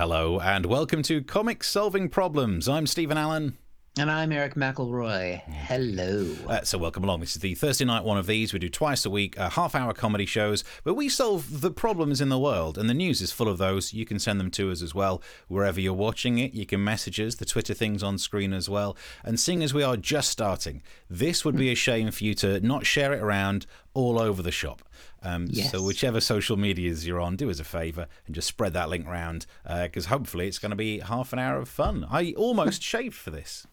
Hello, and welcome to Comics Solving Problems. I'm Steve N Allen. And I'm Erich McElroy. Hello. Uh, so, welcome along. This is the Thursday night one of these. We do twice a week, uh, half hour comedy shows, but we solve the problems in the world, and the news is full of those. You can send them to us as well, wherever you're watching it. You can message us, the Twitter thing's on screen as well. And seeing as we are just starting, this would be a shame for you to not share it around all over the shop. Um, Yes. So, whichever social medias you're on, do us a favour and just spread that link round because hopefully it's going to be half an hour of fun. I almost shaved for this.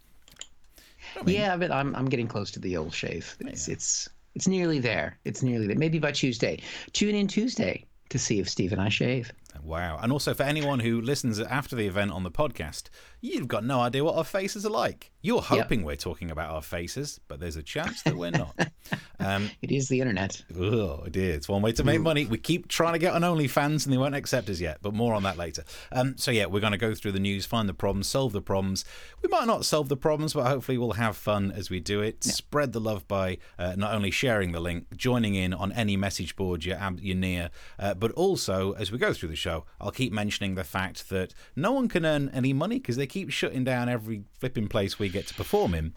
yeah, but I'm I'm getting close to the old shave. It's it's it's nearly there. It's nearly there. Maybe by Tuesday. Tune in Tuesday to see if Steve and I shave. Wow. And also for anyone who listens after the event on the podcast, you've got no idea what our faces are like. You're hoping we're talking about our faces, but there's a chance that we're not. um, It is the internet. oh, dear. It's one way to make money. We keep trying to get on OnlyFans and they won't accept us yet, but more on that later. Um, so, yeah, we're going to go through the news, find the problems, solve the problems. We might not solve the problems, but hopefully we'll have fun as we do it. Spread the love by uh, not only sharing the link, joining in on any message board you're, you're near, uh, but also as we go through the show, I'll keep mentioning the fact that no one can earn any money because they keep shutting down every flipping place we get to perform in.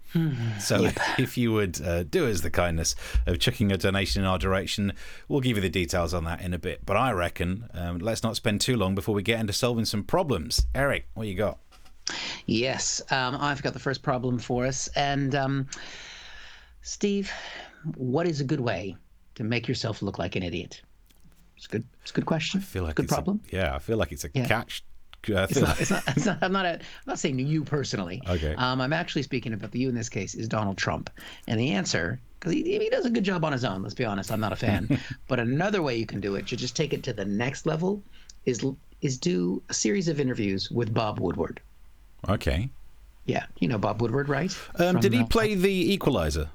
so if you would uh, do us the kindness of chucking a donation in our direction, we'll give you the details on that in a bit. But I reckon um, let's not spend too long before we get into solving some problems. Erich, what you got? Yes, um, I've got the first problem for us. And um, Steve, what is a good way to make yourself look like an idiot? It's a good. It's a good question. I feel like good it's a- problem. yeah, I feel like it's a Yeah. catch. It's not, it's not, it's not, I'm not. A, I'm not saying you personally. Okay. Um, I'm actually speaking about the you in this case is Donald Trump, and the answer because he, he does a good job on his own. Let's be honest. I'm not a fan. but another way you can do it to just take it to the next level is is do a series of interviews with Bob Woodward. okay. Yeah, you know Bob Woodward, right? Um, did he play the Equalizer?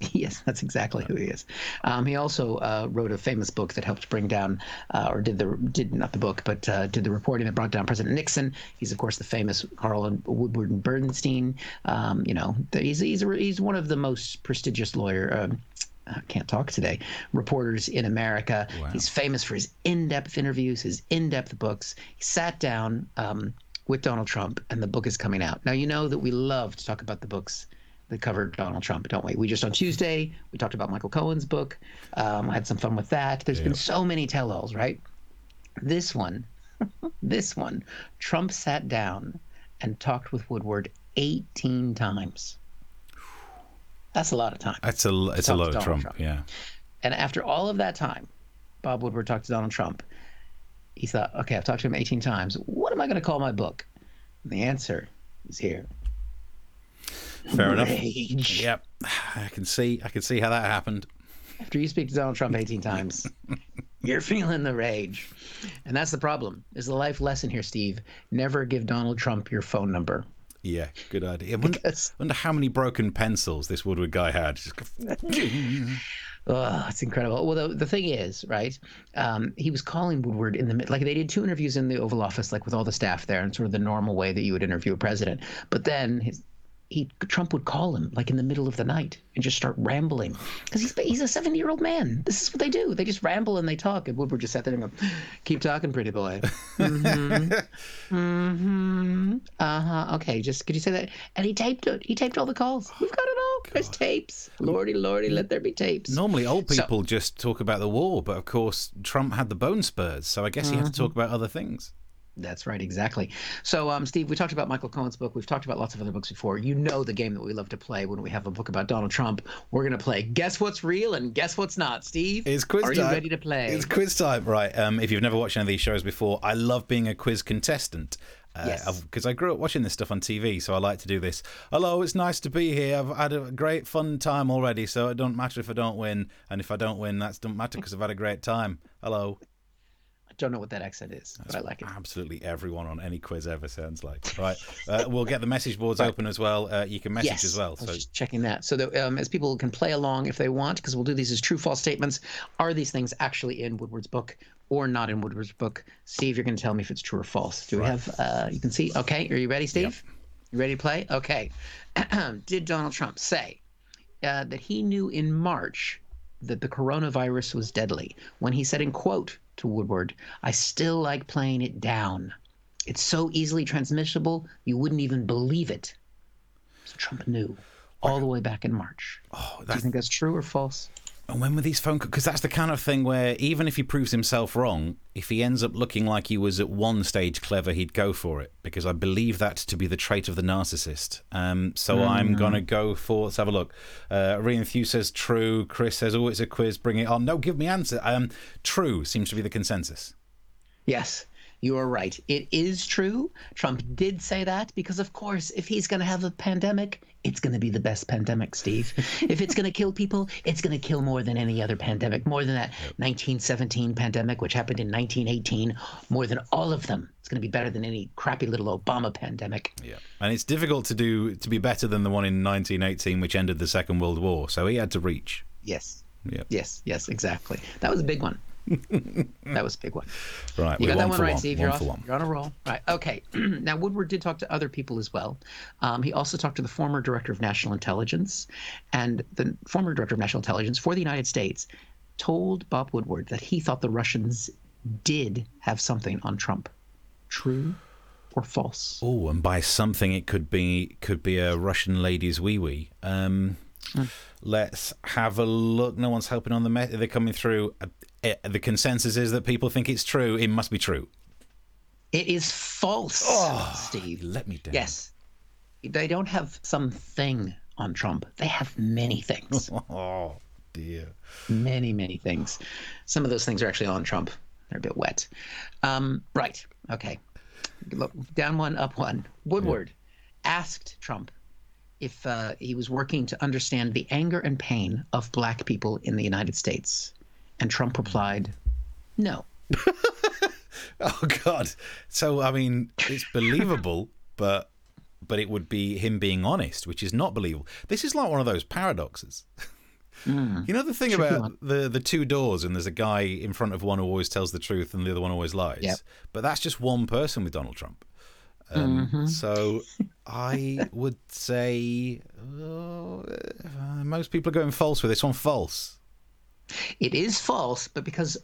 Yes, that's exactly who he is. Um, he also uh, wrote a famous book that helped bring down, uh, or did the did not the book, but uh, did the reporting that brought down President Nixon. He's of course the famous Carl and Woodward and Bernstein. Um, you know, he's he's he's one of the most prestigious lawyer. Um, I can't talk today. Reporters in America. He's famous for his in-depth interviews, his in-depth books. He sat down um, with Donald Trump, and the book is coming out now. You know that we love to talk about the books that covered Donald Trump, don't we? We just on Tuesday we talked about Michael Cohen's book. Um, I had some fun with that. There's been so many tell-alls, right? This one, this one, Trump sat down and talked with Woodward 18 times. That's a lot of time. It's a it's a lot of Trump. Trump. Yeah. And after all of that time, Bob Woodward talked to Donald Trump. He thought, okay, I've talked to him 18 times. What am I going to call my book? And the answer is here. Fair enough. Yep. I can see I can see how that happened. After you speak to Donald Trump 18 times, you're feeling the rage. And that's the problem. Is the life lesson here, Steve. Never give Donald Trump your phone number. Yeah, good idea. I wonder, Because- wonder how many broken pencils this Woodward guy had. Oh, it's incredible. Well, the, the thing is, right? Um, he was calling Woodward in the like they did two interviews in the Oval Office, like with all the staff there, and sort of the normal way that you would interview a president. But then his, he Trump would call him like in the middle of the night and just start rambling because he's he's a seventy year old man. This is what they do. They just ramble and they talk. And Woodward just sat there and go, "Keep talking, pretty boy." Mm-hmm. mm-hmm. Uh huh. Okay. Just could you say that? And he taped it. He taped all the calls. We've got it all. There's tapes. Lordy, lordy, let there be tapes. Normally, old So- people just talk about the war, but of course, Trump had the bone spurs, so I guess he had to talk about other things. That's right, exactly. So, um, Steve, we talked about Michael Cohen's book. We've talked about lots of other books before. You know the game that we love to play when we have a book about Donald Trump. We're going to play Guess What's Real and Guess What's Not. Steve, It's quiz Are time. you ready to play? It's quiz time, right? Um, if you've never watched any of these shows before, I love being a quiz contestant. Uh, Yes. Because I grew up watching this stuff on TV, so I like to do this. Hello, it's nice to be here. I've had a great fun time already, so it don't matter if I don't win, and if I don't win, that doesn't matter because I've had a great time. Hello. Don't know what that accent is, but I like it. Absolutely everyone on any quiz ever sounds like. Right. Uh, we'll get the message boards open as well. Uh, you can message Yes, as well. So just checking that. So that um, as people can play along if they want, because we'll do these as true false statements. Are these things actually in Woodward's book or not in Woodward's book? Steve, you're going to tell me if it's true or false. Do we have? Uh, you can see. Okay, are you ready, Steve? Yep. You ready to play? Okay. Did Donald Trump say uh, that he knew in March that the coronavirus was deadly when he said in quote to Woodward, "I still like playing it down." It's so easily transmissible, you wouldn't even believe it. So Trump knew all the way back in March. Oh, Do you think that's true or false? And when were these phone calls? Because that's the kind of thing where even if he proves himself wrong, if he ends up looking like he was at one stage clever, he'd go for it. Because I believe that to be the trait of the narcissist. Um, so Mm. I'm going to go for, let's have a look. Uh, Rian Thew says true. Chris says, oh, it's a quiz. Bring it on. No, give me answer. Um, true seems to be the consensus. Yes, you are right. It is true. Trump did say that because, of course, if he's going to have a pandemic, it's going to be the best pandemic, Steve. if it's going to kill people, it's going to kill more than any other pandemic, more than that 1917 pandemic, which happened in 1918, more than all of them. It's going to be better than any crappy little Obama pandemic. Yeah. And it's difficult to do to be better than the one in 1918, which ended the Second World War. So he had to reach. Yes. Yep. Yes, yes, exactly. That was a big one. That was a big one. Right. You got that one right, one. Steve. One You're, off, one. you're on a roll. Right. Okay. now, Woodward did talk to other people as well. Um, he also talked to the former director of national intelligence. And the former director of national intelligence for the United States told Bob Woodward that he thought the Russians did have something on Trump. True or false? Oh, and by something it could be could be a Russian lady's wee wee. Um, Hmm. Let's have a look. No one's helping on the me- they're coming through. Uh, eh, the consensus is that people think it's true. It must be true. It is false, Steve. Let me down. Yes. They don't have something on Trump. They have many things. Oh dear. many, many things. Some of those things are actually on Trump. They're a bit wet. Um, right. Okay. Look, down one, up one. Woodward asked Trump if uh, he was working to understand the anger and pain of black people in the United States. And Trump replied, no. Oh God. So I mean, it's believable, but but it would be him being honest, which is not believable. This is like one of those paradoxes. You know the thing about the the two doors, and there's a guy in front of one who always tells the truth, and the other one always lies. Yep. But that's just one person with Donald Trump. Um, So I would say uh, most people are going false with this one. False. It is false, but because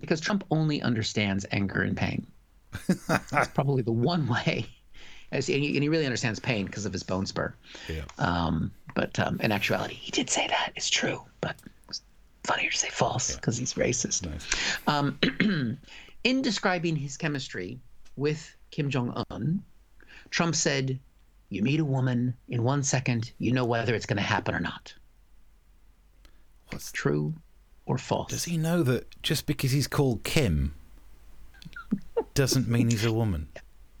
because Trump only understands anger and pain. That's probably the one way. And he, and he really understands pain because of his bone spur. Yeah. Um, but um, in actuality, he did say that. It's true, but it's funnier to say false because he's racist. Um, in describing his chemistry with Kim Jong Un, Trump said, "You meet a woman in one second, you know whether it's going to happen or not." What's True or false? Does he know that just because he's called Kim doesn't mean he's a woman?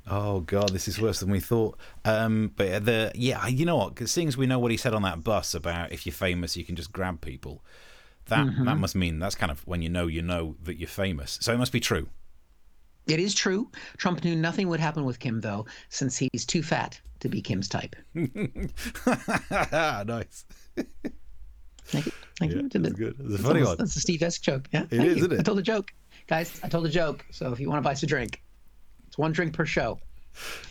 Oh God, this is worse than we thought. Um, but the yeah, you know what? seeing as we know what he said on that bus about if you're famous, you can just grab people. That that must mean that's kind of when you know you know that you're famous. So it must be true. It is true. Trump knew nothing would happen with Kim, though, since he's too fat to be Kim's type. nice. Thank you. Thank Yeah, you. that's good. That's a funny almost- one. That's a Steve Esque joke. Yeah, It is, isn't it? I told a joke, guys. I told a joke. So if you want to buy us a drink, it's one drink per show.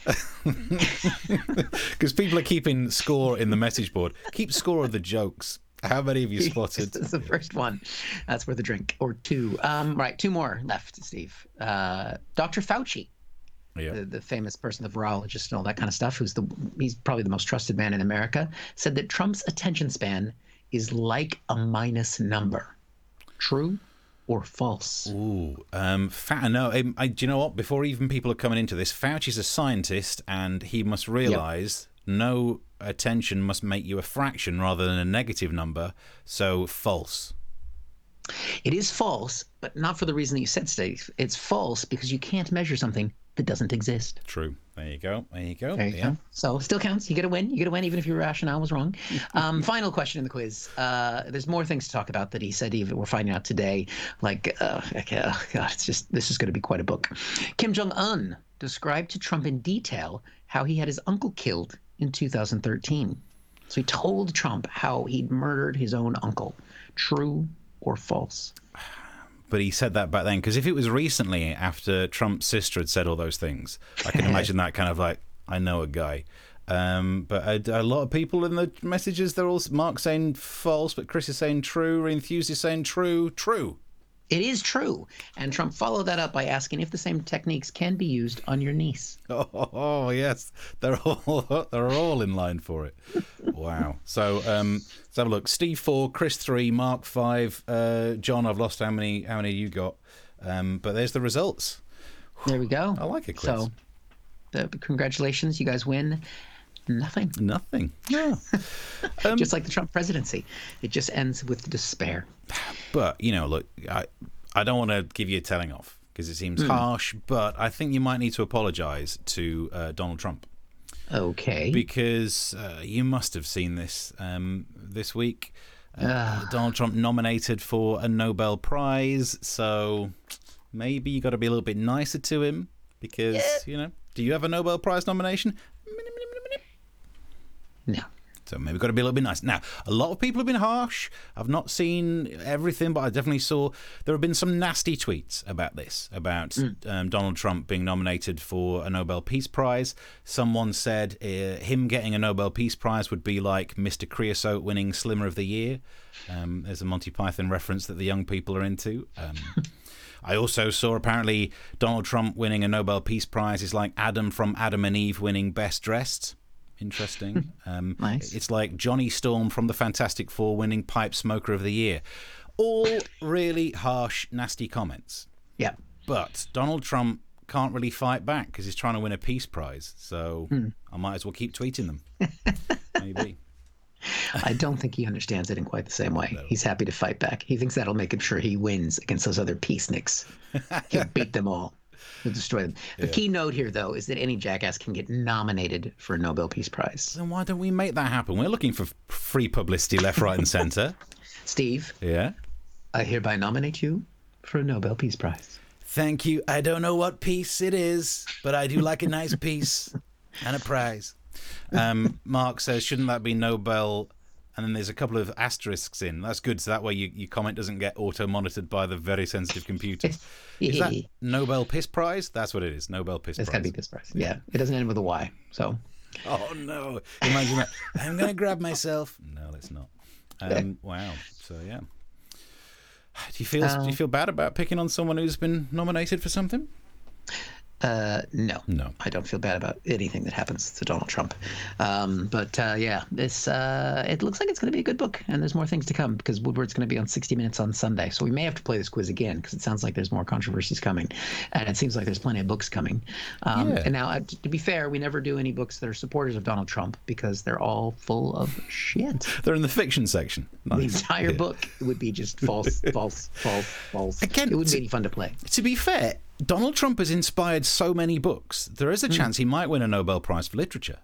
Because people are keeping score in the message board. Keep score of the jokes. How many have you spotted? That's the first one. That's worth a drink or two. Um, right, two more left, Steve. Uh, Dr. Fauci, Yeah. the, the famous person, the virologist, and all that kind of stuff, who's the he's probably the most trusted man in America, said that Trump's attention span is like a minus number. True or false? Ooh, um, Fa- no, um, I, do you know what? Before even people are coming into this, Fauci's a scientist, and he must realise no attention must make you a fraction rather than a negative number. So false. It is false, but not for the reason that you said, Steve. It's false because you can't measure something that doesn't exist. True. There you go. There you go. There you yeah. go. So still counts. You get a win. You get a win, even if your rationale was wrong. Um, final question in the quiz. Uh, there's more things to talk about that he said. Even we're finding out today. Like, uh, like, uh, God, it's just this is going to be quite a book. Kim Jong Un described to Trump in detail how he had his uncle killed in 2013. So he told Trump how he'd murdered his own uncle. True or false? But he said that back then because if it was recently after Trump's sister had said all those things, I can imagine that kind of like, I know a guy. Um, but a, a lot of people in the messages, they're all Mark saying false, but Chris is saying true, Enthused is saying true, true. It is true. And Trump followed that up by asking if the same techniques can be used on your niece. Oh, oh, yes, they're all they're all in line for it. Wow. So um, let's have a look. Steve four, Chris three, Mark five. Uh, John, I've lost how many how many you got. Um, but there's the results. There we go. I like it, Chris. So, uh, congratulations, you guys win. Nothing. Nothing. Yeah. Um, just like the Trump presidency, it just ends with despair. But you know, look, I I don't want to give you a telling off because it seems harsh, but I think you might need to apologise to uh, Donald Trump Okay. because uh, you must have seen this um, this week. Uh, Donald Trump nominated for a Nobel Prize, so maybe you got to be a little bit nicer to him because you know. Do you have a Nobel Prize nomination? No. So maybe got to be a little bit nice. Now, a lot of people have been harsh. I've not seen everything, but I definitely saw there have been some nasty tweets about this, about um, Donald Trump being nominated for a Nobel Peace Prize. Someone said uh, him getting a Nobel Peace Prize would be like Mr. Creosote winning Slimmer of the Year. Um, there's a Monty Python reference that the young people are into. Um, I also saw apparently Donald Trump winning a Nobel Peace Prize is like Adam from Adam and Eve winning Best Dressed. Interesting. Um, Nice. It's like Johnny Storm from the Fantastic Four winning Pipe Smoker of the Year. All really harsh, nasty comments. Yeah. But Donald Trump can't really fight back because he's trying to win a peace prize. So I might as well keep tweeting them. Maybe. I don't think he understands it in quite the same way. He's happy to fight back. He thinks that'll make him sure he wins against those other peaceniks. He'll beat them all. He'll destroy them. The key note here, though, is that any jackass can get nominated for a Nobel Peace Prize. Then why don't we make that happen? We're looking for free publicity left, right, and centre. Steve, Yeah. I hereby nominate you for a Nobel Peace Prize. Thank you. I don't know what piece it is, but I do like a nice piece and a prize. Um, Mark says, shouldn't that be Nobel? And then there's a couple of asterisks in. That's good. So that way you, your comment doesn't get auto monitored by the very sensitive computers. Is that Nobel Piss Prize? That's what it is. Nobel Piss It's got to be Peace Prize. Yeah, it doesn't end with a Y. So Oh, no. Imagine that. I'm going to grab myself. No, it's not. Um, wow. So, yeah. Do you feel do you feel bad about picking on someone who's been nominated for something? Uh, no, No. I don't feel bad about anything that happens to Donald Trump. Um, but uh, yeah, this uh, it looks like it's going to be a good book, and there's more things to come because Woodward's going to be on 60 Minutes on Sunday, so we may have to play this quiz again because it sounds like there's more controversies coming, and it seems like there's plenty of books coming. Um, Yeah. And now, uh, to be fair, we never do any books that are supporters of Donald Trump because they're all full of shit. They're in the fiction section. The entire Yeah. book would be just false, false, false, false. Again, it wouldn't to- be any fun to play. To be fair, Donald Trump has inspired so many books. There is a chance he might win a Nobel Prize for Literature.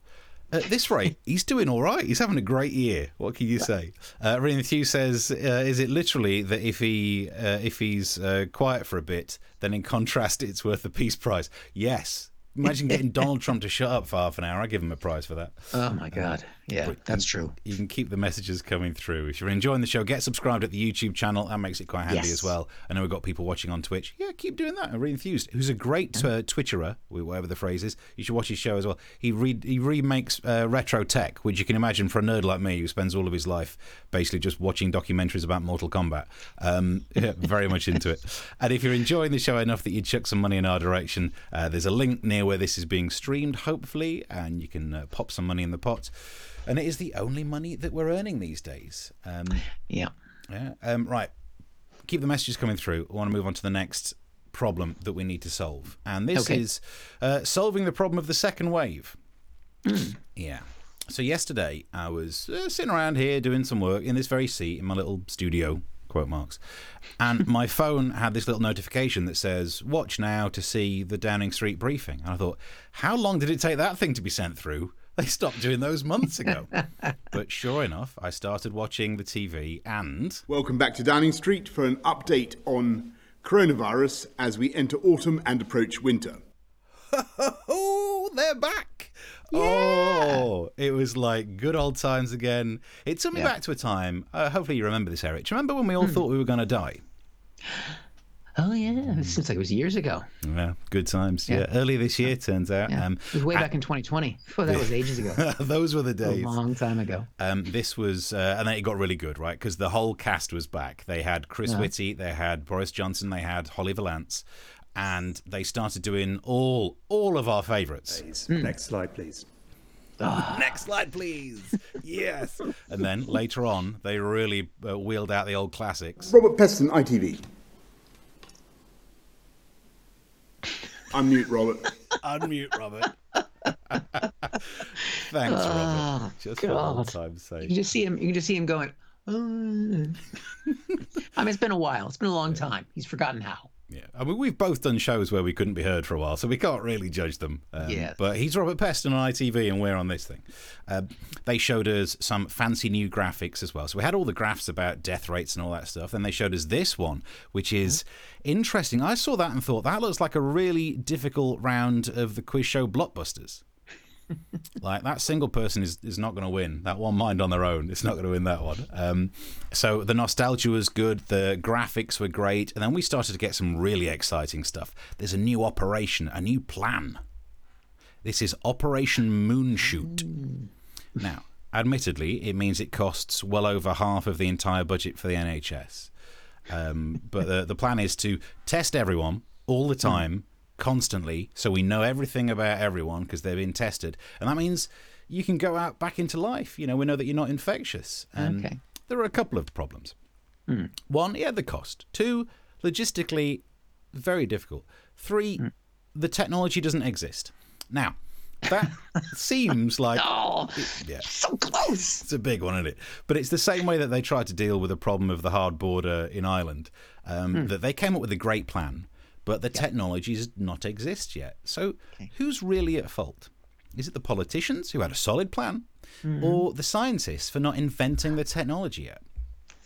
At this rate, he's doing all right. He's having a great year. What can you say? Uh, Thew says, uh, "Is it literally that if he uh, if he's uh, quiet for a bit, then in contrast, it's worth the Peace Prize?" Yes. Imagine getting Donald Trump to shut up for half an hour. I give him a prize for that. Oh my God! Yeah, that's true. You can keep the messages coming through. If you're enjoying the show, get subscribed at the YouTube channel. That makes it quite handy Yes. as well. I know we've got people watching on Twitch. Yeah, keep doing that. I'm really enthused. Who's a great uh, Twitcherer, whatever the phrase is. You should watch his show as well. He re- he remakes uh, retro tech, which you can imagine for a nerd like me who spends all of his life basically just watching documentaries about Mortal Kombat. Um, yeah, very much into it. And if you're enjoying the show enough that you chuck some money in our direction, uh, there's a link near where this is being streamed, hopefully, and you can uh, pop some money in the pot. And it is the only money that we're earning these days. Um, Yeah. yeah. Um, right. Keep the messages coming through. I want to move on to the next problem that we need to solve. And this Okay. is uh, solving the problem of the second wave. Yeah. So yesterday I was uh, sitting around here doing some work in this very seat in my little studio, quote marks, and my phone had this little notification that says "Watch now to see the Downing Street briefing." And I thought, how long did it take that thing to be sent through? They stopped doing those months ago. but sure enough, I started watching the TV and Welcome back to Downing Street for an update on coronavirus as we enter autumn and approach winter. oh, they're back. Oh, it was like good old times again. It took me Yeah. back to a time. Uh, hopefully, you remember this, Erich. Do you remember when we all thought we were going to die? Oh yeah, it seems like it was years ago. Yeah, good times. Yeah, earlier this year, turns out. Yeah. Um, it was way back in 2020. Oh, that was ages ago. those were the days. a long time ago. Um, this was, uh, and then it got really good, right? Because the whole cast was back. They had Chris Whitty, they had Boris Johnson, they had Holly Valance, and they started doing all all of our favourites. Next slide, please. Next slide, please. yes. And then later on, they really uh, wheeled out the old classics. Robert Peston, ITV. Unmute Robert. Unmute, Robert. Thanks, Robert. Just for old God. time's You can just see him. You can just see him going. "Uh." I mean, it's been a while. It's been a long time. He's forgotten how. Yeah, I mean, we've both done shows where we couldn't be heard for a while, so we can't really judge them. Um, Yes. But he's Robert Peston on ITV, and we're on this thing. Um, they showed us some fancy new graphics as well. So we had all the graphs about death rates and all that stuff. Then they showed us this one, which is interesting. I saw that and thought that looks like a really difficult round of the quiz show blockbusters. Like that single person is, is not going to win. That one mind on their own it's not going to win that one. Um, so the nostalgia was good the graphics were great and then we started to get some really exciting stuff. There's a new operation a new plan. This is operation moonshoot. Now admittedly it means it costs well over half of the entire budget for the nhs um, but the, the plan is to test everyone all the time, constantly, so we know everything about everyone because they're being tested. And that means you can go out back into life. You know, we know that you're not infectious. Um, Okay. There are a couple of problems. One, yeah, the cost. Two, logistically, very difficult. Three, the technology doesn't exist. Now, that seems like Oh, yeah. so close. It's a big one, isn't it? But it's the same way that they tried to deal with the problem of the hard border in Ireland. Um, That they came up with a great plan, but the technology does not exist yet. So who's really at fault? Is it the politicians who had a solid plan, or the scientists for not inventing the technology yet?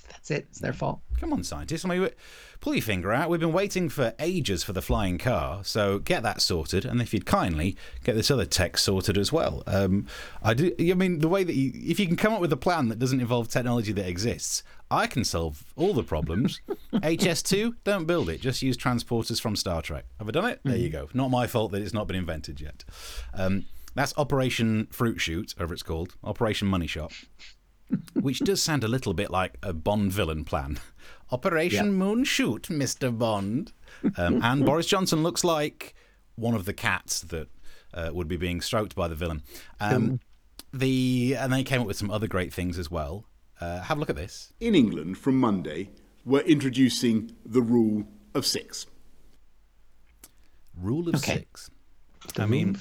That's it. It's their fault. Come on, scientists. I mean, pull your finger out. We've been waiting for ages for the flying car, so get that sorted. And if you'd kindly get this other tech sorted as well. Um, I do. I mean, the way that you, if you can come up with a plan that doesn't involve technology that exists, I can solve all the problems. HS2, don't build it. Just use transporters from Star Trek. Have I done it? There you go. Not my fault that it's not been invented yet. Um, that's Operation Fruit Shoot, whatever it's called. Operation Money Shot which does sound a little bit like a Bond villain plan. Operation Moon Shoot, Mr. Bond. Um, and Boris Johnson looks like one of the cats that uh, would be being stroked by the villain. Um, the and they came up with some other great things as well. Uh, have a look at this. In England, from Monday, we're introducing the rule of six. Rule of Okay. six. I mean,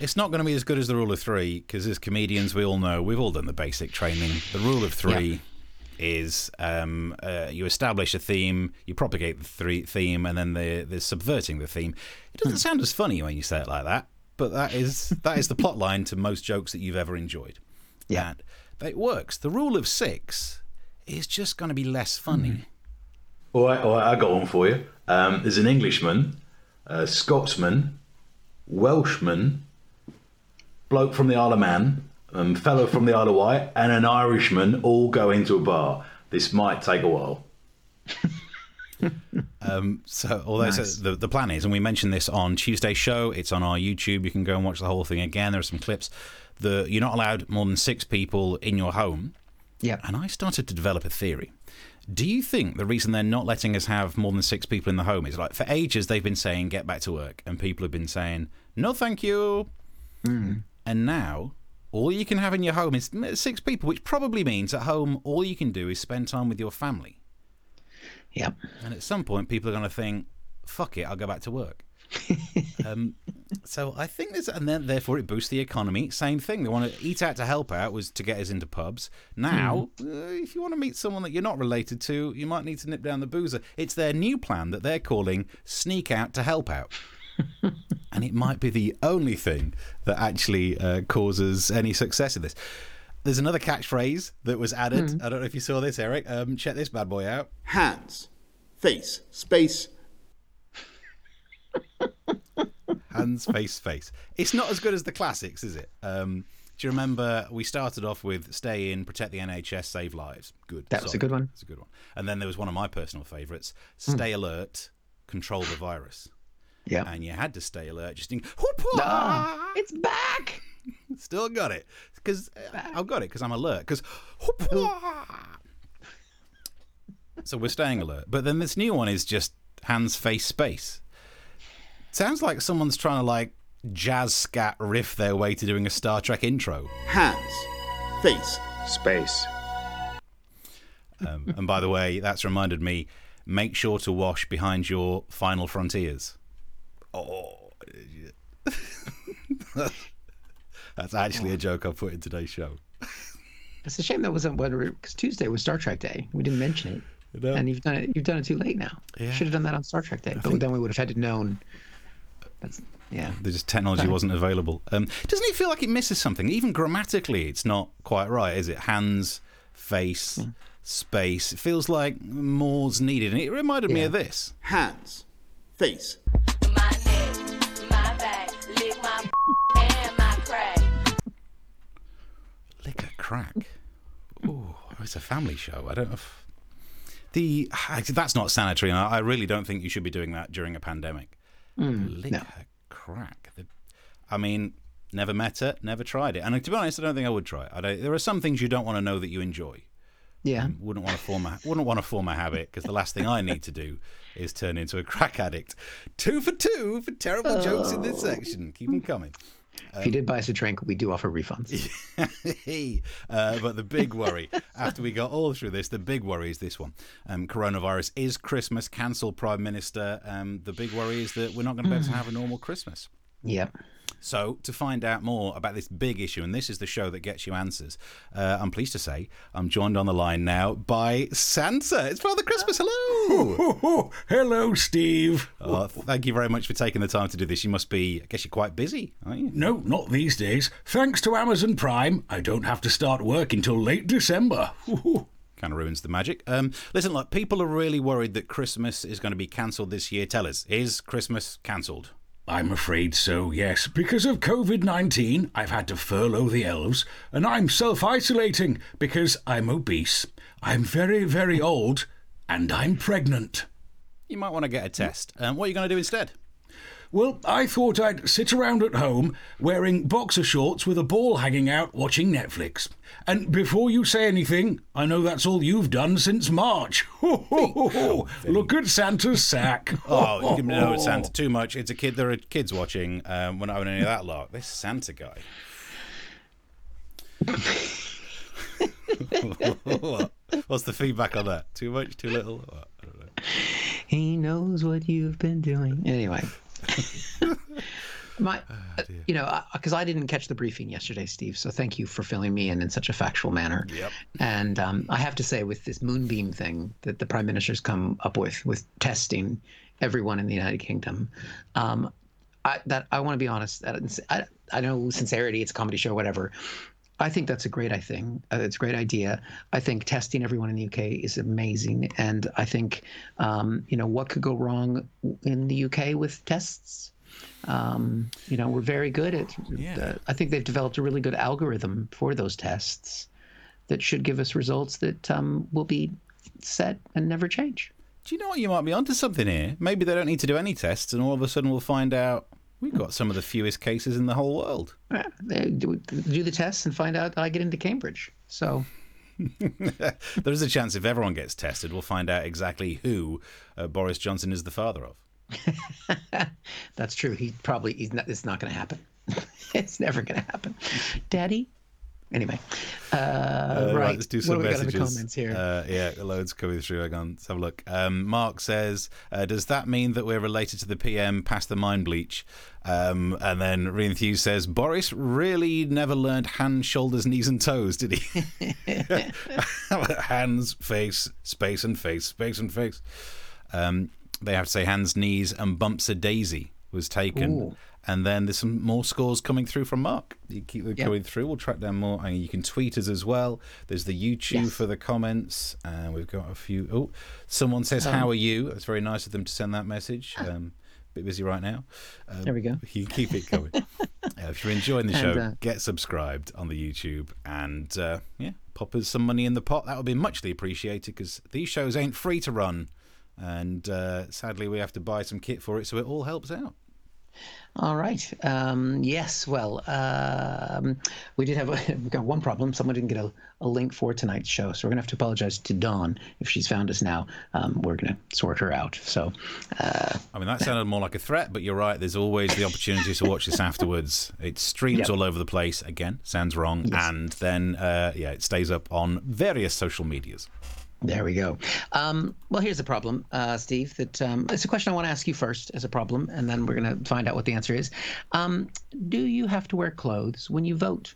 it's not going to be as good as the rule of three because as comedians, we all know we've all done the basic training. The rule of three is um, uh, you establish a theme, you propagate the three theme, and then the the subverting the theme. It doesn't sound as funny when you say it like that, but that is that is the plot line to most jokes that you've ever enjoyed. Yeah. And it works. The rule of six is just going to be less funny. All right, all right, I got one for you. Um, there's an Englishman, a Scotsman, Welshman, bloke from the Isle of Man, um, fellow from the Isle of Wight, and an Irishman all go into a bar. This might take a while. Um, so, although so the the plan is, and we mentioned this on Tuesday's show, it's on our YouTube. You can go and watch the whole thing again. There are some clips. The you're not allowed more than six people in your home. Yep. And I started to develop a theory. Do you think the reason they're not letting us have more than six people in the home is like for ages they've been saying get back to work, and people have been saying no, thank you. Hmm. And now all you can have in your home is mm, six people, which probably means at home all you can do is spend time with your family. Yep. And at some point, people are going to think, "Fuck it, I'll go back to work." um, so I think there's, and then therefore it boosts the economy. Same thing. They want to eat out to help out was to get us into pubs. Now, uh, if you want to meet someone that you're not related to, you might need to nip down the boozer. It's their new plan that they're calling "Sneak Out to Help Out." and it might be the only thing that actually uh, causes any success in this. There's another catchphrase that was added. I don't know if you saw this, Erich. Um, check this bad boy out. Hands, face, space. hands face face it's not as good as the classics is it um Do you remember we started off with stay in, protect the NHS, save lives? Good. That was a good one. That's a good one. And then there was one of my personal favourites: Hmm. stay alert, control the virus. Yeah. And you had to stay alert, just in. Ah, it's back. Still got it because I've got it because I'm alert. Because so we're staying alert. But then this new one is just hands, face, space. Sounds like someone's trying to like jazz scat riff their way to doing a Star Trek intro. Hands. Face. Space. Um, and by the way, that's reminded me. Make sure to wash behind your final frontiers. Oh, that's actually a joke I put in today's show. It's a shame that wasn't because Tuesday was Star Trek Day. We didn't mention it, know. and you've done it. You've done it too late now. Yeah. Should have done that on Star Trek Day, but then we would have had to known. That's yeah. The just technology wasn't available. Um, doesn't it feel like it misses something? Even grammatically, it's not quite right, is it? Hands, face, space. It feels like more's needed. And it reminded me of this. Hands. Face. Crack. Ooh, oh, it's a family show. I don't know if. The that's not sanitary, and I really don't think you should be doing that during a pandemic. Hmm, Lick no. crack. The- I mean, never met her, never tried it, and to be honest, I don't think I would try it. I don't, there are some things you don't want to know that you enjoy. Yeah. wouldn't want to form a wouldn't want to form a habit because the last thing I need to do is turn into a crack addict. Two for two for terrible jokes in this oh. section. Keep them coming. If you did buy us a drink, we do offer refunds. uh, but the big worry after we got all through this, the big worry is this one: um, coronavirus is Christmas. Cancel Prime Minister. Um, the big worry is that we're not going to be able to have a normal Christmas. yep. So, to find out more about this big issue, and this is the show that gets you answers, uh, I'm pleased to say I'm joined on the line now by Santa. It's Father Christmas. Hello. Oh, hello, Steve. Oh, thank you very much for taking the time to do this. You must be, I guess you're quite busy, aren't you? No, not these days. Thanks to Amazon Prime, I don't have to start work until late December. Kind of ruins the magic. Um, listen, look, people are really worried that Christmas is going to be cancelled this year. Tell us, is Christmas cancelled? I'm afraid so, yes. Because of COVID 19, I've had to furlough the elves, and I'm self isolating because I'm obese. I'm very, very old, and I'm pregnant. You might want to get a test. Um, what are you going to do instead? Well, I thought I'd sit around at home wearing boxer shorts with a ball hanging out watching Netflix. And before you say anything, I know that's all you've done since March. Ho, ho, ho, ho. Look at Santa's sack. Oh, you can know it's Santa too much. It's a kid. There are kids watching. Um, we're not having any of that lot. This Santa guy. What's the feedback on that? Too much? Too little? I don't know. He knows what you've been doing. Anyway. My, uh, you know, because I didn't catch the briefing yesterday, Steve. So thank you for filling me in in such a factual manner. Yep. And um, I have to say, with this moonbeam thing that the prime minister's come up with, with testing everyone in the United Kingdom, um, I, that I want to be honest. I, I know sincerity, it's a comedy show, whatever. I think that's a great I thing. Uh, it's a great idea. I think testing everyone in the UK is amazing, and I think um, you know what could go wrong in the UK with tests. Um, you know, we're very good at. Yeah. Uh, I think they've developed a really good algorithm for those tests that should give us results that um, will be set and never change. Do you know what? You might be onto something here. Maybe they don't need to do any tests, and all of a sudden we'll find out we've got some of the fewest cases in the whole world. Yeah, do, do the tests and find out that I get into Cambridge. So there is a chance if everyone gets tested, we'll find out exactly who uh, Boris Johnson is the father of. That's true. He probably he's not. It's not going to happen. it's never going to happen, Daddy. Anyway, uh, Uh, right. let's do what some do we got in messages. the comments here? Uh, yeah, loads coming through. Hang on, let's have a look. Um, Mark says, uh, "Does that mean that we're related to the PM past the mind bleach?" Um, and then Reenthew says, "Boris really never learned hands, shoulders, knees, and toes, did he? hands, face, space, and face, space, and face." Um, they have to say hands, knees, and bumps a daisy was taken. Ooh. And then there's some more scores coming through from Mark. You keep them Yep. going through. We'll track down more. And you can tweet us as well. There's the YouTube Yes. for the comments. And we've got a few. Oh, someone says, How are you? It's very nice of them to send that message. Um, bit busy right now. Um, There we go. You keep it going. Uh, if you're enjoying the And, show, uh, get subscribed on the YouTube and uh, yeah, pop us some money in the pot. That would be muchly appreciated because these shows ain't free to run, and uh, sadly we have to buy some kit for it, so it all helps out. All right. Um, yes. Well, um, we did have a, we've got one problem. Someone didn't get a, a link for tonight's show, so we're gonna have to apologize to Dawn if she's found us now. Um, we're gonna sort her out. So uh, I mean, that sounded more like a threat, but you're right. There's always the opportunity to watch this afterwards. It streams Yep. all over the place. Again, sounds wrong, and then uh, yeah, it stays up on various social medias. There we go. Um, well, here's the problem, uh, Steve. That um, it's a question I want to ask you first as a problem, and then we're going to find out what the answer is. Um, do you have to wear clothes when you vote?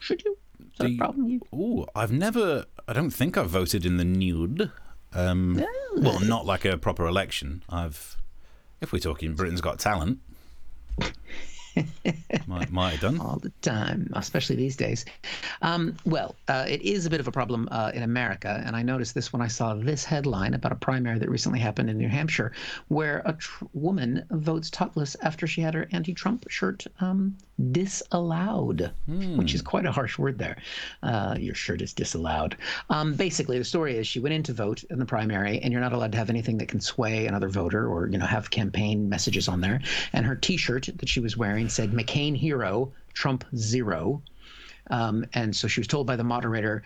Should you? Is that Do a you- problem? You Ooh, I've never. I don't think I've voted in the nude. Um, well, not like a proper election. I've. If we're talking Britain's Got Talent, might might have done. all the time, especially these days. Um, well, uh, it is a bit of a problem uh, in America, and I noticed this when I saw this headline about a primary that recently happened in New Hampshire, where a tr- woman votes topless after she had her anti-Trump shirt um, disallowed, which is quite a harsh word there. Uh, your shirt is disallowed. Um, basically, the story is she went in to vote in the primary, and you're not allowed to have anything that can sway another voter or you know have campaign messages on there. And her T-shirt that she was wearing said "McCain hero, Trump zero. Um, and so she was told by the moderator.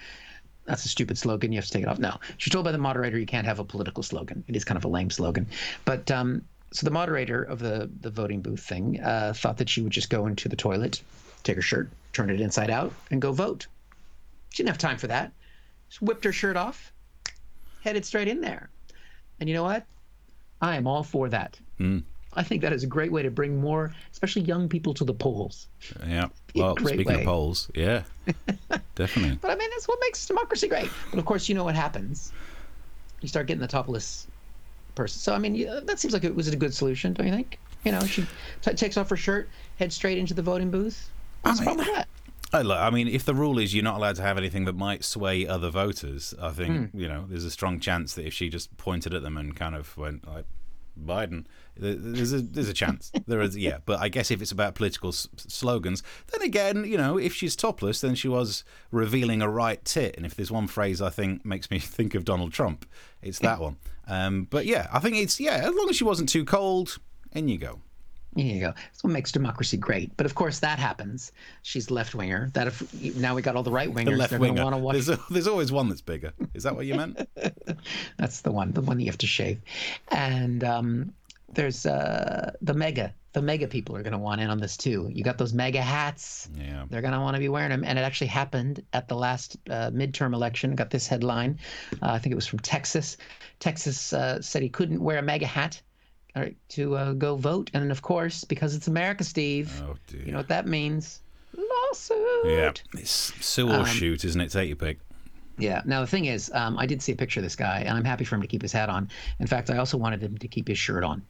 That's a stupid slogan. You have to take it off. No, she was told by the moderator you can't have a political slogan. It is kind of a lame slogan, but um, so the moderator of the the voting booth thing uh, thought that she would just go into the toilet, take her shirt, turn it inside out, and go vote. She didn't have time for that. Just whipped her shirt off, headed straight in there. And you know what? I am all for that. I think that is a great way to bring more, especially young people, to the polls. Yeah. Well, speaking way. of polls, yeah, definitely. But I mean, that's what makes democracy great. But of course, you know what happens. You start getting the topless person. So I mean, that seems like it was a good solution, don't you think? You know, she t- takes off her shirt, heads straight into the voting booth. What's the problem with that? I, look, I mean, if the rule is you're not allowed to have anything that might sway other voters, I think hmm. you know there's a strong chance that if she just pointed at them and kind of went like Biden, there's a there's a chance there is yeah. But I guess if it's about political s- slogans, then again, you know, if she's topless, then she was revealing a right tit. And if there's one phrase I think makes me think of Donald Trump, it's that one. Um, but yeah, I think it's yeah. As long as she wasn't too cold, in you go. You go. That's what makes democracy great. But of course, that happens. She's left winger. That if now we got all the right The wingers, left going to winger. want to watch. There's, a, there's always one that's bigger. Is that what you meant? That's the one, the one you have to shave. And um, there's uh, the MAGA. The mega people are going to want in on this too. You got those MAGA hats. Yeah. They're going to want to be wearing them. And it actually happened at the last uh, midterm election. Got this headline. Uh, I think it was from Texas. Texas uh, said he couldn't wear a MAGA hat all right, to uh, go vote. And of course, because it's America, Steve, Oh dear. you know what that means? Lawsuit. Yeah, it's sue Um, or shoot, isn't it? Take your pick. Yeah. Now the thing is, um, I did see a picture of this guy, and I'm happy for him to keep his hat on. In fact, I also wanted him to keep his shirt on.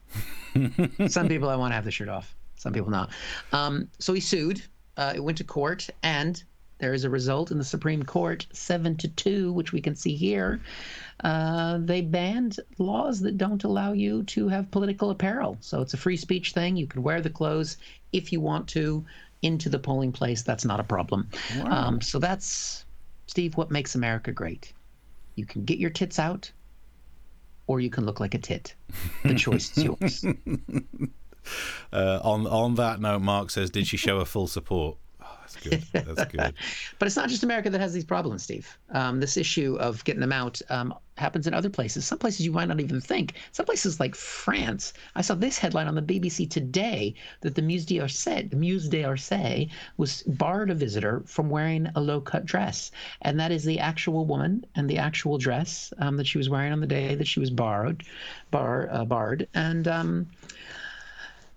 Some people I want to have the shirt off. Some people not. Um, so he sued. Uh, it went to court, and there is a result in the Supreme Court, seven to two, which we can see here. Uh, they banned laws that don't allow you to have political apparel. So it's a free speech thing. You can wear the clothes if you want to into the polling place. That's not a problem. Um, so that's Steve, what makes America great? You can get your tits out, or you can look like a tit. The choice is yours. Uh, on on that note, Mark says, "Did she show her full support?" That's good. That's good. But it's not just America that has these problems, Steve. Um, this issue of getting them out um, happens in other places. Some places you might not even think. Some places like France. I saw this headline on the BBC today that the Musée d'Orsay, the d'Orsay, was barred a visitor from wearing a low-cut dress, and that is the actual woman and the actual dress um, that she was wearing on the day that she was borrowed, bar, uh, barred. And um,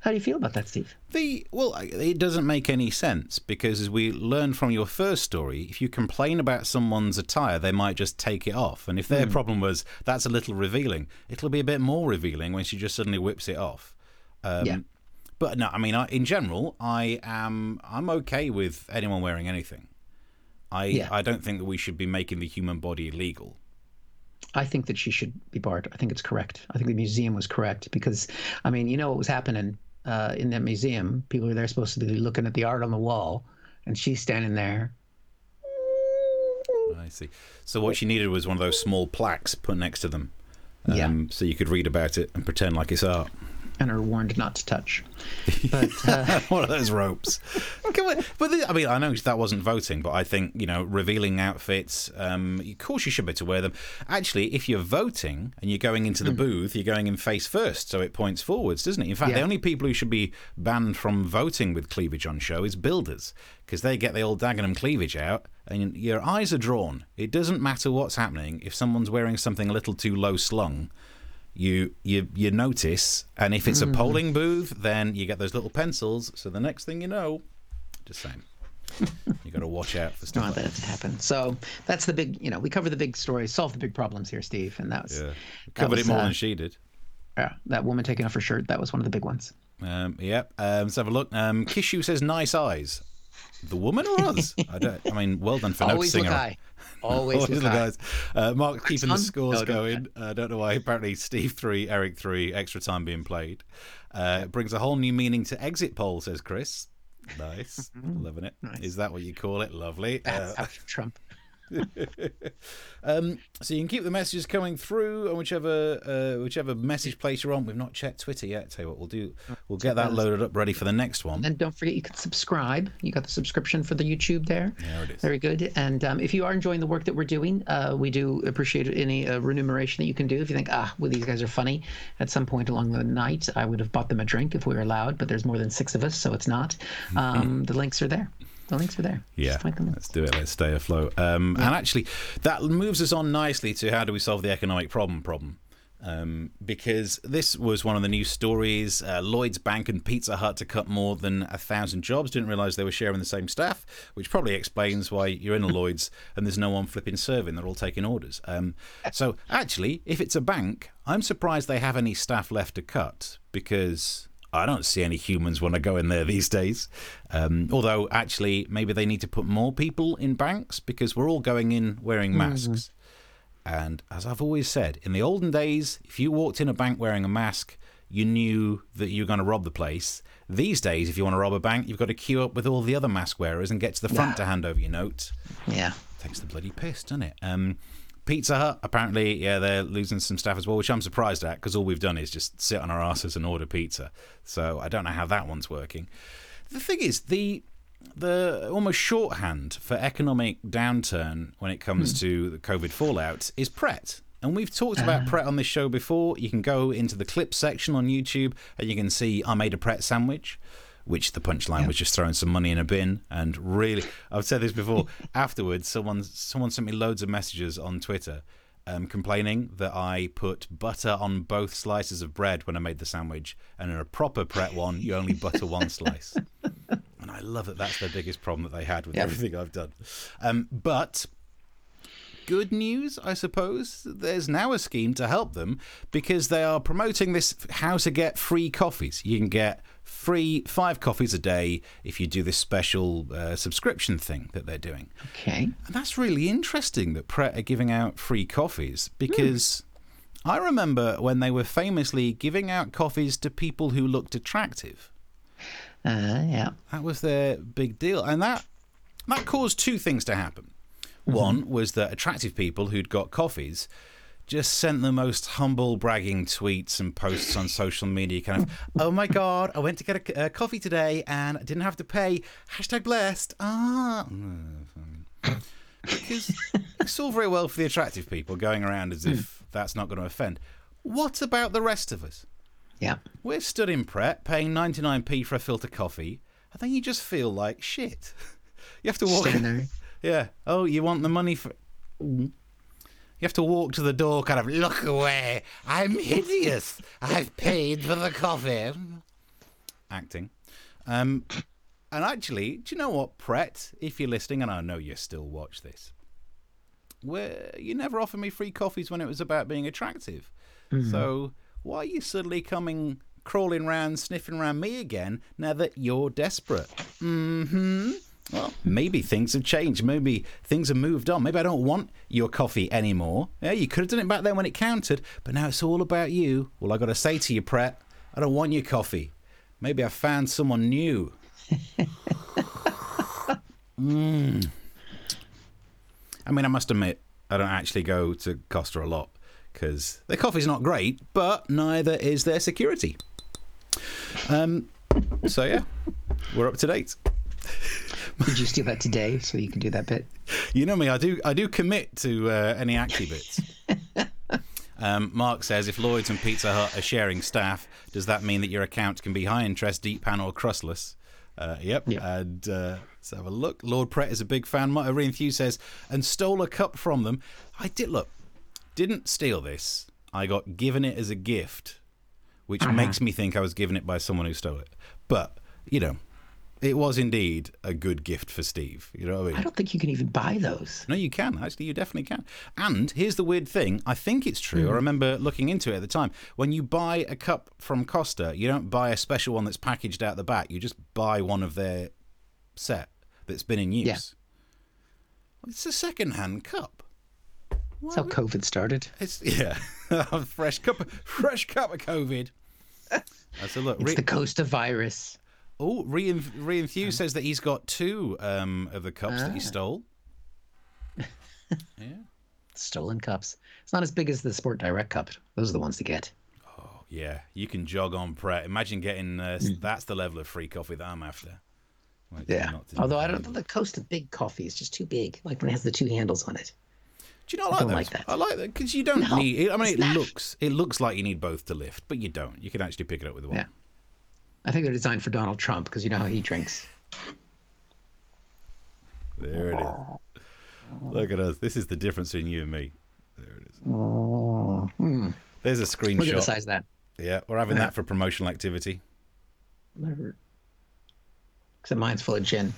how do you feel about that, Steve? The well, it doesn't make any sense because as we learned from your first story, if you complain about someone's attire, they might just take it off. And if their problem was that's a little revealing, it'll be a bit more revealing when she just suddenly whips it off. Um, Yeah. But no, I mean, I, in general, I am I'm okay with anyone wearing anything. I Yeah. I don't think that we should be making the human body illegal. I think that she should be barred. I think it's correct. I think the museum was correct because, I mean, you know what was happening uh, in that museum? People are there supposed to be looking at the art on the wall, and she's standing there. I see. So what she needed was one of those small plaques put next to them, um, Yeah. so you could read about it and pretend like it's art. And are warned not to touch. But uh, one of those ropes. On. But the, I mean, I know that wasn't voting, but I think you know, revealing outfits. Um, of course, you should be able to wear them. Actually, if you're voting and you're going into the Hmm. booth, you're going in face first, so it points forwards, doesn't it? In fact, the only people who should be banned from voting with cleavage on show is builders, because they get the old Dagenham cleavage out, and your eyes are drawn. It doesn't matter what's happening if someone's wearing something a little too low slung you you you notice and if it's a polling booth then you get those little pencils. So the next thing you know just saying. You got to watch out for don't stuff. want like that to happen. So that's the big, you know, we cover the big stories, solve the big problems here, Steve, and that was yeah. that covered was, it more uh, than she did. yeah, that woman taking off her shirt. That was one of the big ones. um yeah um, let's have a look. Um kishu says nice eyes. The woman or us i don't i mean well done for Always noticing her. high. Always Always look guys. Uh, Mark keeping the scores No, going. I uh, don't know why. Apparently, Steve three, Erich three, extra time being played. Uh, brings a whole new meaning to exit poll, says Chris. Nice, loving it. Is. Nice. that what you call it? Lovely. That's Uh, Trump. Um, so you can keep the messages coming through on whichever uh, whichever message place you're on. We've not checked Twitter yet. Tell you what, we'll do. We'll get that loaded up, ready for the next one. And don't forget, you can subscribe. You got the subscription for the YouTube there. There it is. Very good. And um, if you are enjoying the work that we're doing, uh, we do appreciate any uh, remuneration that you can do. If you think, ah, well, these guys are funny, at some point along the night, I would have bought them a drink if we were allowed, but there's more than six of us, so it's not. Um, the links are there. The links are there. Yeah, let's do it. Let's stay afloat. Um, And actually, that moves us on nicely to how do we solve the economic problem problem. Um, because this was one of the news stories. Uh, Lloyd's Bank and Pizza Hut to cut more than a thousand jobs. Didn't realise they were sharing the same staff, which probably explains why you're in a Lloyd's and there's no one flipping serving. They're all taking orders. Um, so actually, if it's a bank, I'm surprised they have any staff left to cut because I don't see any humans when I go in there these days. Um, although, actually, maybe they need to put more people in banks because we're all going in wearing masks. And as I've always said, in the olden days, if you walked in a bank wearing a mask, you knew that you were going to rob the place. These days, if you want to rob a bank, you've got to queue up with all the other mask wearers and get to the front to hand over your note Yeah. takes the bloody piss, doesn't it? Um, Pizza Hut, apparently, yeah, they're losing some staff as well, which I'm surprised at because all we've done is just sit on our asses and order pizza. So I don't know how that one's working. The thing is, the the almost shorthand for economic downturn when it comes hmm. to the COVID fallout is Pret. And we've talked about ah. Pret on this show before. You can go into the clip section on YouTube and you can see I made a Pret sandwich which the punchline was just throwing some money in a bin and really I've said this before afterwards someone someone sent me loads of messages on Twitter um, complaining that I put butter on both slices of bread when I made the sandwich and in a proper Pret one you only butter one slice. And I love that that's their biggest problem that they had with Yeah. everything I've done. Um, but good news, I suppose. There's now a scheme to help them because they are promoting this how to get free coffees. You can get free five coffees a day if you do this special uh, subscription thing that they're doing. Okay. And that's really interesting that Pret are giving out free coffees because I remember when they were famously giving out coffees to people who looked attractive. Uh, yeah. That was their big deal, and that that caused two things to happen. One was that attractive people who'd got coffees just sent the most humble bragging tweets and posts on social media, kind of, "Oh my god, I went to get a, a coffee today and I didn't have to pay." Hashtag blessed. Ah. Because it's all very well for the attractive people going around as if that's not going to offend. What about the rest of us? Yeah. We're stood in Pret paying 99p for a filter coffee, and then you just feel like shit. You have to walk Sitting there. Yeah. Oh, you want the money for. You have to walk to the door, kind of, look away. I'm hideous. I've paid for the coffee. Acting. Um, and actually, do you know what, Pret, if you're listening, and I know you still watch this, where you never offered me free coffees when it was about being attractive. So why are you suddenly coming crawling round, sniffing around me again now that you're desperate? Mm-hmm. Well, maybe things have changed. Maybe things have moved on. Maybe I don't want your coffee anymore. Yeah, you could have done it back then when it counted, but now it's all about you. Well, I got to say to you, Pret, I don't want your coffee. Maybe I found someone new. mm. I mean, I must admit, I don't actually go to Costa a lot because their coffee's not great, but neither is their security. Um, so yeah, we're up to date. Did you steal that today so you can do that bit? You know me, I do I do commit to uh, any acty bits. Um, Mark says, if Lloyd's and Pizza Hut are sharing staff, does that mean that your account can be high interest, deep pan, or crustless? Uh, yep. Yep. And uh, let's have a look. Lord Pret is a big fan. Martin Thew says, and stole a cup from them. I did look. Didn't steal this. I got given it as a gift, which makes me think I was given it by someone who stole it. But you know, it was indeed a good gift for Steve. You know what I mean? I don't think you can even buy those. No, you can. Actually, you definitely can. And here's the weird thing. I think it's true. I hmm. remember looking into it at the time. When you buy a cup from Costa, you don't buy a special one that's packaged out the back. You just buy one of their set that's been in use. Yeah. It's a second-hand cup. That's how COVID started. It's yeah, fresh cup, of, fresh cup of COVID. That's a look. It's Re- the Costa virus. Oh, Thew says that he's got two um, of the cups that he Ah. stole. yeah. Stolen cups. It's not as big as the Sport Direct cup. Those are the ones to get. Oh, yeah, you can jog on Pret. Imagine getting uh, that's the level of free coffee that I'm after. Like, Hmm. Yeah. Although I don't think the Costa Big Coffee is just too big. Like when it has the two handles on it. Do you not like don't those? like that. I like that because you don't No, need. I mean, it not. looks it looks like you need both to lift, but you don't. You can actually pick it up with one. Yeah. I think they're designed for Donald Trump because you know how he drinks. There it is. Look at us. This is the difference between you and me. There it is. There's a screenshot. Look at the size of that. Yeah, we're having that for promotional activity. Never. Except mine's full of gin.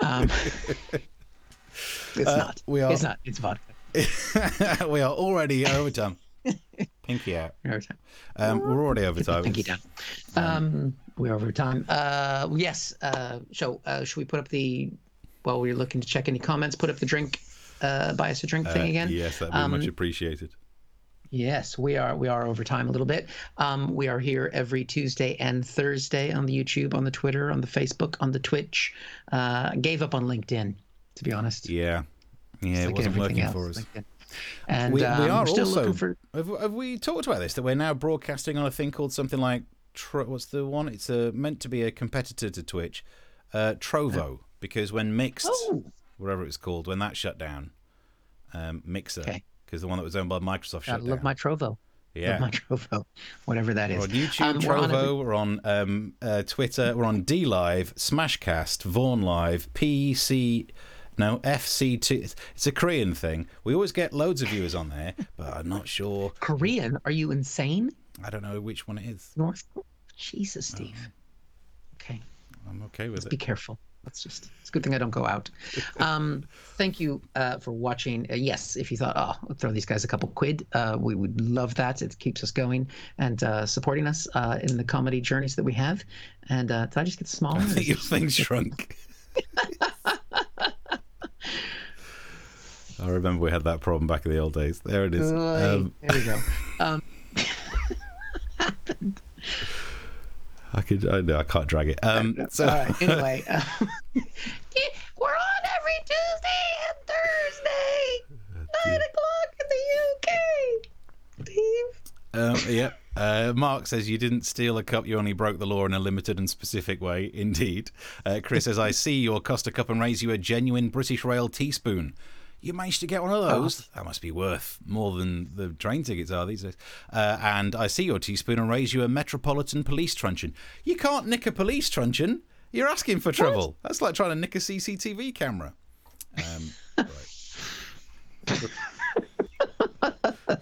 Um, it's not. we are- It's not. It's vodka. we are already overtime. Pinky out. Every time. Um, we're already overtime. Pinky down. Um, we're over time. Uh, yes. Uh, so, uh, should we put up the? While we're looking to check any comments, put up the drink. Uh, buy us a drink thing Uh, again. Yes, that'd be Um, much appreciated. Yes, we are. We are over time a little bit. Um, we are here every Tuesday and Thursday on the YouTube, on the Twitter, on the Facebook, on the Twitch. Uh, gave up on LinkedIn, to be honest. Yeah, yeah, it Like wasn't working else, for us. LinkedIn. And we, we um, are still also. looking for. Have, have we talked about this? That we're now broadcasting on a thing called something like what's the one? It's a, meant to be a competitor to Twitch, uh, Trovo. Because when Mixed, Oh. whatever it's called, when that shut down, um, Mixer, Okay. because the one that was owned by Microsoft shut I shut love down. my Trovo. yeah. My Trovo, whatever that is. We're on YouTube, Um, we're on Trovo, we're on um, uh, Twitter, we're on DLive, Smashcast, Vaughn Live, PC, no, FC2. It's, it's a Korean thing. We always get loads of viewers on there, but I'm not sure. Korean? Are you insane? I don't know which one it is. North? Jesus, Steve. Okay. I'm okay with be it. Be careful. That's just it's a good thing I don't go out. Um, thank you uh, for watching. Uh, yes, if you thought, oh, I'll throw these guys a couple quid, uh, we would love that. It keeps us going and uh, supporting us uh, in the comedy journeys that we have. And uh, did I just get smaller? I think your thing shrunk. I remember we had that problem back in the old days. There it is. Um, there we go. Um, I could. I, no, I can't drag it. Um, so all right. Anyway, um, we're on every Tuesday and Thursday, nine o'clock in the UK. Steve. Um, yeah. Uh, Mark says you didn't steal a cup, you only broke the law in a limited and specific way. Indeed. Uh, Chris says, I see your Costa Cup and raise you a genuine British Rail teaspoon. You managed to get one of those. That must be worth more than the train tickets are these days. Uh, and I see your teaspoon and raise you a Metropolitan Police truncheon. You can't nick a police truncheon. You're asking for trouble. That's like trying to nick a CCTV camera. Um, right.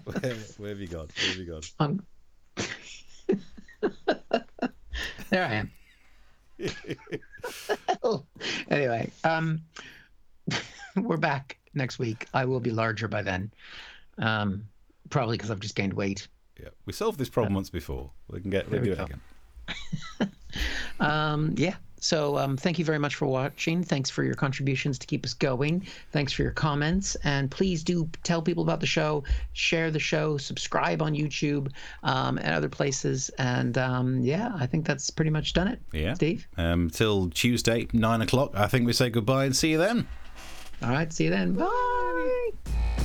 where, where have you gone? Where have you gone? Um, there I am. anyway, um, we're back next week. I will be larger by then, um, probably because I've just gained weight. Yeah, we solved this problem once before. We can get we do it go. again. Um, yeah. So um, thank you very much for watching. Thanks for your contributions to keep us going. Thanks for your comments. And please do tell people about the show, share the show, subscribe on YouTube um, and other places. And um, yeah, I think that's pretty much done it. Yeah. Steve? Um, till Tuesday, nine o'clock. I think we say goodbye and see you then. All right. See you then. Bye. Bye.